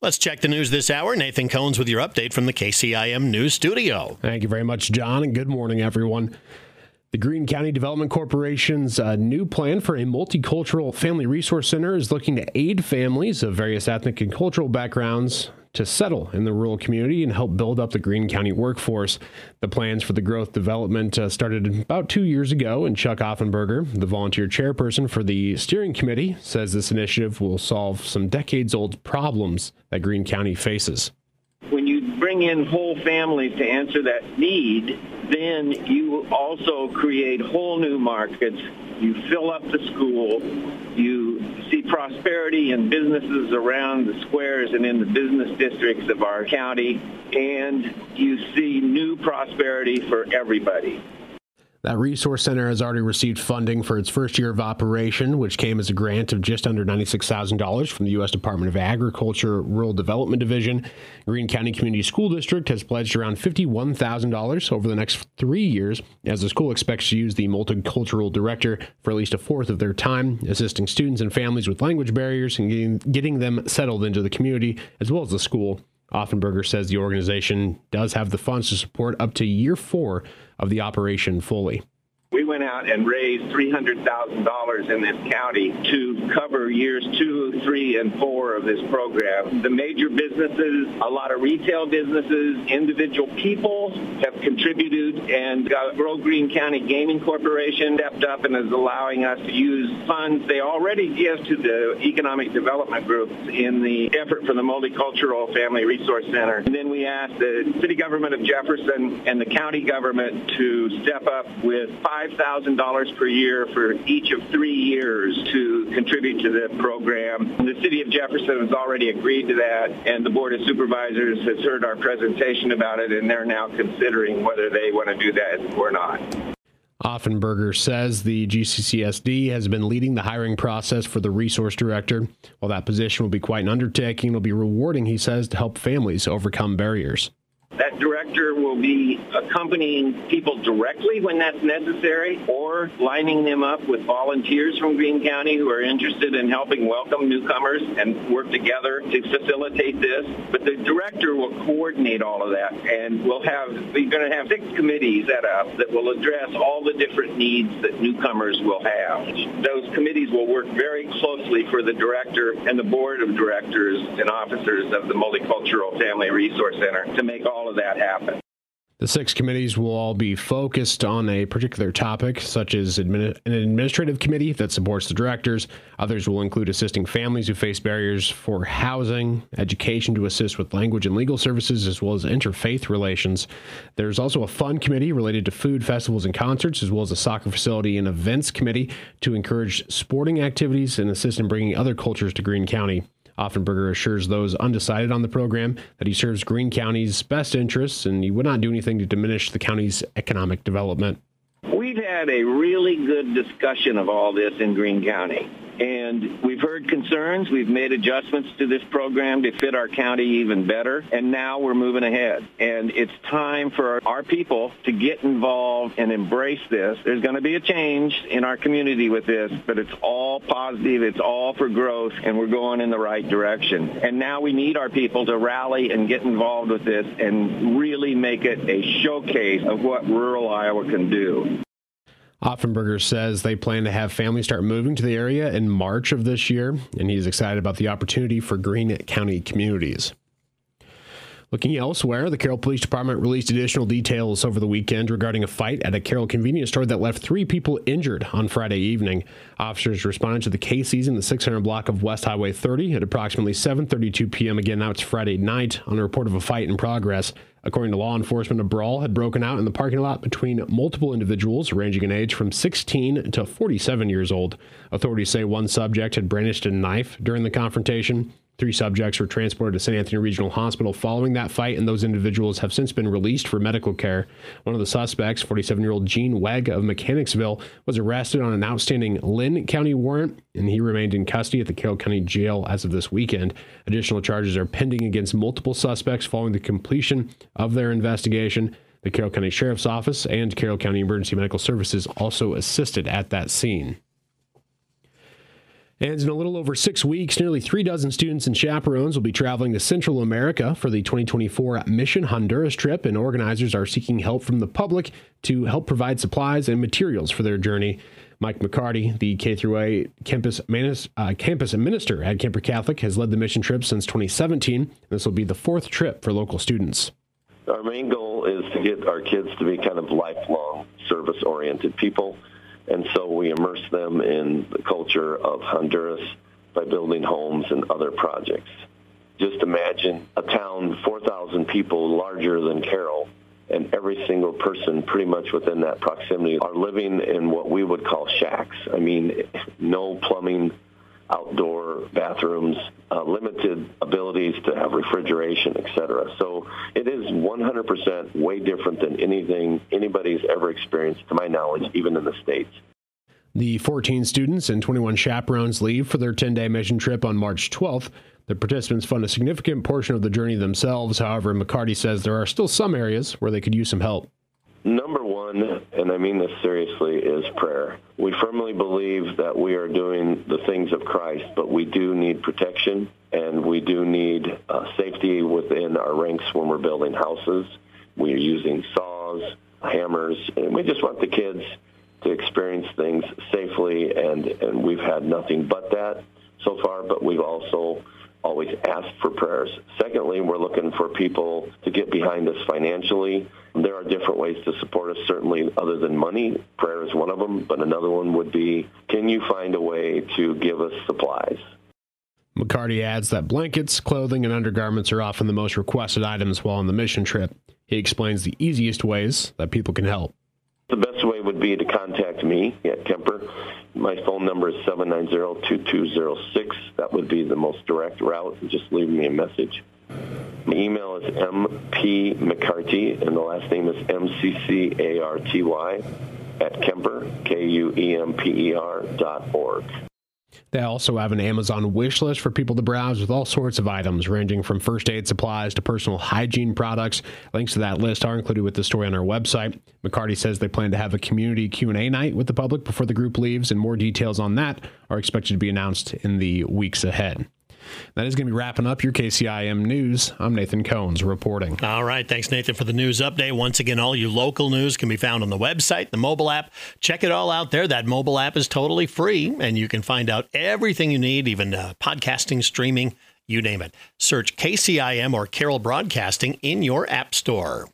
Let's check the news this hour. Nathan Cones with your update from the KCIM News Studio. Thank you very much, John, and good morning, everyone. The Greene County Development Corporation's uh, new plan for a multicultural family resource center is looking to aid families of various ethnic and cultural backgrounds to settle in the rural community and help build up the Greene County workforce. The plans for the growth development uh, started about two years ago, and Chuck Offenberger, the volunteer chairperson for the steering committee, says this initiative will solve some decades old problems that Greene County faces. When you bring in whole families to answer that need, then you also create whole new markets. You fill up the school. You see prosperity in businesses around the squares and in the business districts of our county. And you see new prosperity for everybody. That resource center has already received funding for its first year of operation, which came as a grant of just under $96,000 from the U.S. Department of Agriculture Rural Development Division. Greene County Community School District has pledged around $51,000 over the next three years, as the school expects to use the multicultural director for at least a fourth of their time, assisting students and families with language barriers and getting, getting them settled into the community as well as the school. Offenberger says the organization does have the funds to support up to year four of the operation fully. We went out and raised $300,000 in this county to cover years two, three, and four of this program. The major businesses, a lot of retail businesses, individual people have contributed, and uh, Grow Greene County Gaming Corporation stepped up and is allowing us to use funds they already give to the economic development groups in the effort for the Multicultural Family Resource Center. And then we asked the city government of Jefferson and the county government to step up with $5,000 per year for each of three years to contribute to the program. The city of Jefferson has already agreed to that, and the Board of Supervisors has heard our presentation about it, and they're now considering whether they want to do that or not. Offenberger says the GCCSD has been leading the hiring process for the resource director. While that position will be quite an undertaking, it'll be rewarding, he says, to help families overcome barriers. That director will be accompanying people directly when that's necessary or lining them up with volunteers from Greene County who are interested in helping welcome newcomers and work together to facilitate this. But the director will coordinate all of that and we'll have, we're going to have six committees set up that will address all the different needs that newcomers will have. Those committees will work very closely for the director and the board of directors and officers of the Multicultural Family Resource Center to make all of that happen. The six committees will all be focused on a particular topic, such as admin- an administrative committee that supports the directors. Others will include assisting families who face barriers for housing, education to assist with language and legal services, as well as interfaith relations. There's also a fun committee related to food, festivals, and concerts, as well as a soccer facility and events committee to encourage sporting activities and assist in bringing other cultures to Greene County. Offenberger assures those undecided on the program that he serves Greene County's best interests and he would not do anything to diminish the county's economic development. We've had a really good discussion of all this in Greene County. And we've heard concerns. We've made adjustments to this program to fit our county even better. And now we're moving ahead. And it's time for our people to get involved and embrace this. There's going to be a change in our community with this, but it's all positive. It's all for growth, and we're going in the right direction. And now we need our people to rally and get involved with this and really make it a showcase of what rural Iowa can do. Offenberger says they plan to have families start moving to the area in March of this year, and he's excited about the opportunity for Greene County communities. Looking elsewhere, the Carroll Police Department released additional details over the weekend regarding a fight at a Carroll convenience store that left three people injured on Friday evening. Officers responded to the Casey's in the 600 block of West Highway 30 at approximately 7:32 p.m. Again, now it's Friday night on a report of a fight in progress. According to law enforcement, a brawl had broken out in the parking lot between multiple individuals ranging in age from 16 to 47 years old. Authorities say one subject had brandished a knife during the confrontation. Three subjects were transported to St. Anthony Regional Hospital following that fight, and those individuals have since been released for medical care. One of the suspects, 47 year old Gene Wegg of Mechanicsville, was arrested on an outstanding Linn County warrant, and he remained in custody at the Carroll County Jail as of this weekend. Additional charges are pending against multiple suspects following the completion of their investigation. The Carroll County Sheriff's Office and Carroll County Emergency Medical Services also assisted at that scene. And in a little over six weeks, nearly three dozen students and chaperones will be traveling to Central America for the 2024 Mission Honduras trip, and organizers are seeking help from the public to help provide supplies and materials for their journey. Mike McCarty, the K through 8 campus, uh, campus minister at Kuemper Catholic, has led the mission trip since 2017. This will be the fourth trip for local students. Our main goal is to get our kids to be kind of lifelong service oriented people and so we immerse them in the culture of Honduras by building homes and other projects. Just imagine a town 4,000 people larger than Carroll, and every single person pretty much within that proximity are living in what we would call shacks. I mean, no plumbing, outdoor bathrooms, uh, limited abilities to have refrigeration, etc. So it is 100% way different than anything anybody's ever experienced, to my knowledge, even in the States. The 14 students and 21 chaperones leave for their 10 day mission trip on March 12th. The participants fund a significant portion of the journey themselves. However, McCarty says there are still some areas where they could use some help. Number one, and I mean this seriously, is prayer. We firmly believe that we are doing the things of Christ, but we do need protection and we do need uh, safety within our ranks when we're building houses. We are using saws, hammers, and we just want the kids to experience things safely, and, and we've had nothing but that so far, but we've also always ask for prayers. Secondly, we're looking for people to get behind us financially. There are different ways to support us, certainly other than money. Prayer is one of them, but another one would be, can you find a way to give us supplies? McCarty adds that blankets, clothing, and undergarments are often the most requested items while on the mission trip. He explains the easiest ways that people can help. The best way would be to contact me at Kuemper. My phone number is 790-2206. That would be the most direct route. Just leave me a message. My email is mpmccarty, and the last name is M-C-C-A-R-T-Y at Kuemper, K-U-E-M-P-E-R dot org. They also have an Amazon wish list for people to browse with all sorts of items, ranging from first aid supplies to personal hygiene products. Links to that list are included with the story on our website. McCarty says they plan to have a community Q&A night with the public before the group leaves, and more details on that are expected to be announced in the weeks ahead. That is going to be wrapping up your KCIM news. I'm Nathan Cones reporting. All right. Thanks, Nathan, for the news update. Once again, all your local news can be found on the website, the mobile app. Check it all out there. That mobile app is totally free, and you can find out everything you need, even uh, podcasting, streaming, you name it. Search KCIM or Carroll Broadcasting in your app store.